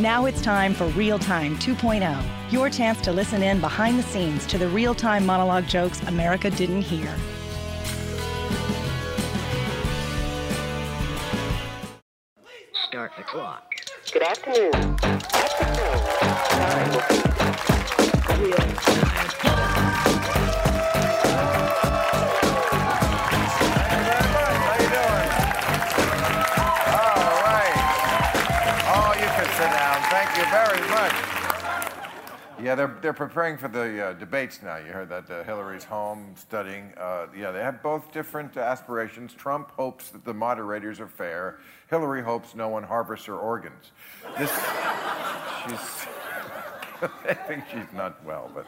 Now it's time for Real Time 2.0, your chance to listen in behind the scenes to the real time monologue jokes America didn't hear. Start the clock. Good afternoon. How sit down. Thank you very much. Yeah, they're, they're preparing for the uh, debates now. You heard that uh, Hillary's home studying. Uh, yeah, they have both different aspirations. Trump hopes that the moderators are fair. Hillary hopes no one harvests her organs. This, she's, I think she's not well, but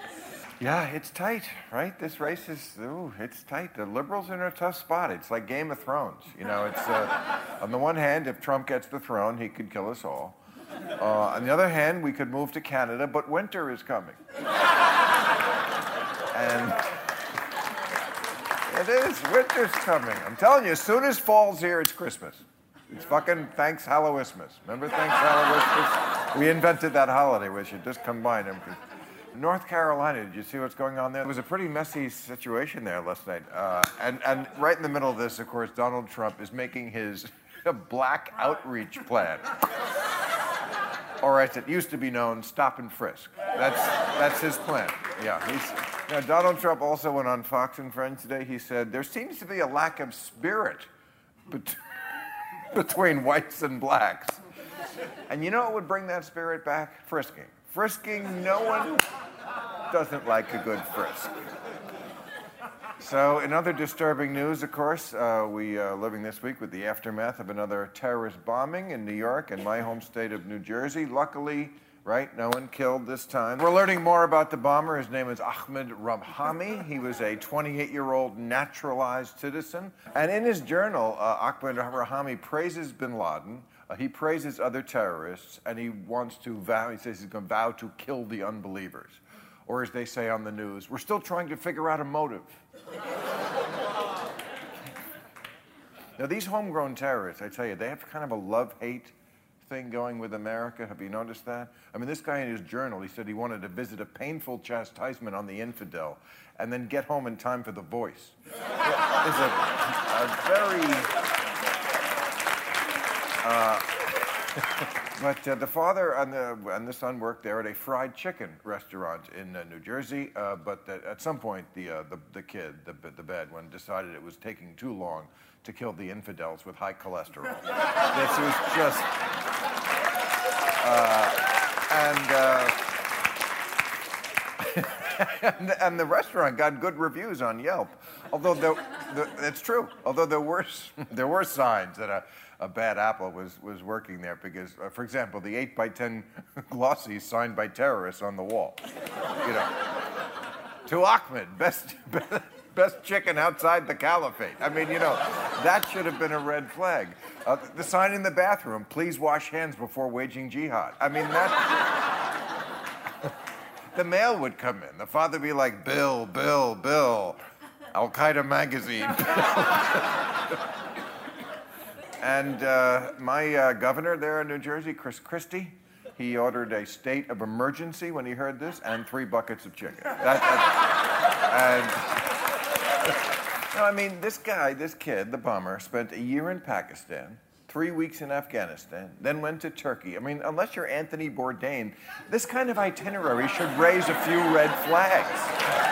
yeah, it's tight, right? This race is, ooh, it's tight. The liberals are in a tough spot. It's like Game of Thrones. You know, it's, uh, on the one hand, if Trump gets the throne, he could kill us all. Uh, on the other hand, we could move to Canada, but winter is coming. and it is, winter's coming. I'm telling you, as soon as fall's here, it's Christmas. It's fucking thanks Hallowismas. Remember thanks Hallowismas? We invented that holiday, we should just combine them. North Carolina, did you see what's going on there? It was a pretty messy situation there last night. Uh, and, and right in the middle of this, of course, Donald Trump is making his black outreach plan. Or as it used to be known, stop and frisk. That's, that's his plan. Yeah, he's, now, Donald Trump also went on Fox and Friends today. He said, there seems to be a lack of spirit bet- between whites and blacks. And you know what would bring that spirit back? Frisking. Frisking, no one doesn't like a good frisk. So, in other disturbing news, of course, uh, we are living this week with the aftermath of another terrorist bombing in New York and my home state of New Jersey. Luckily, right, no one killed this time. We're learning more about the bomber. His name is Ahmed Rahami. He was a 28 year old naturalized citizen. And in his journal, uh, Ahmed Rahami praises bin Laden. Uh, he praises other terrorists, and he wants to vow, he says he's going to vow to kill the unbelievers. Or as they say on the news, we're still trying to figure out a motive. now, these homegrown terrorists, I tell you, they have kind of a love hate thing going with America. Have you noticed that? I mean, this guy in his journal, he said he wanted to visit a painful chastisement on the infidel and then get home in time for the voice. It's a, a very. Uh, but uh, the father and the, and the son worked there at a fried chicken restaurant in uh, New Jersey. Uh, but at, at some point, the, uh, the, the kid, the, the bad one, decided it was taking too long to kill the infidels with high cholesterol. this was just. and, uh, and, and the restaurant got good reviews on Yelp. Although there, it's true. Although there were there were signs that a, a bad apple was was working there because, uh, for example, the eight by ten glossies signed by terrorists on the wall. You know, to Ahmed, best. Best chicken outside the caliphate. I mean, you know, that should have been a red flag. Uh, the sign in the bathroom, please wash hands before waging jihad. I mean, that the mail would come in. The father would be like, Bill, Bill, Bill, Al Qaeda magazine. and uh, my uh, governor there in New Jersey, Chris Christie, he ordered a state of emergency when he heard this and three buckets of chicken. That, that, and, no, I mean, this guy, this kid, the bomber, spent a year in Pakistan, three weeks in Afghanistan, then went to Turkey. I mean, unless you're Anthony Bourdain, this kind of itinerary should raise a few red flags.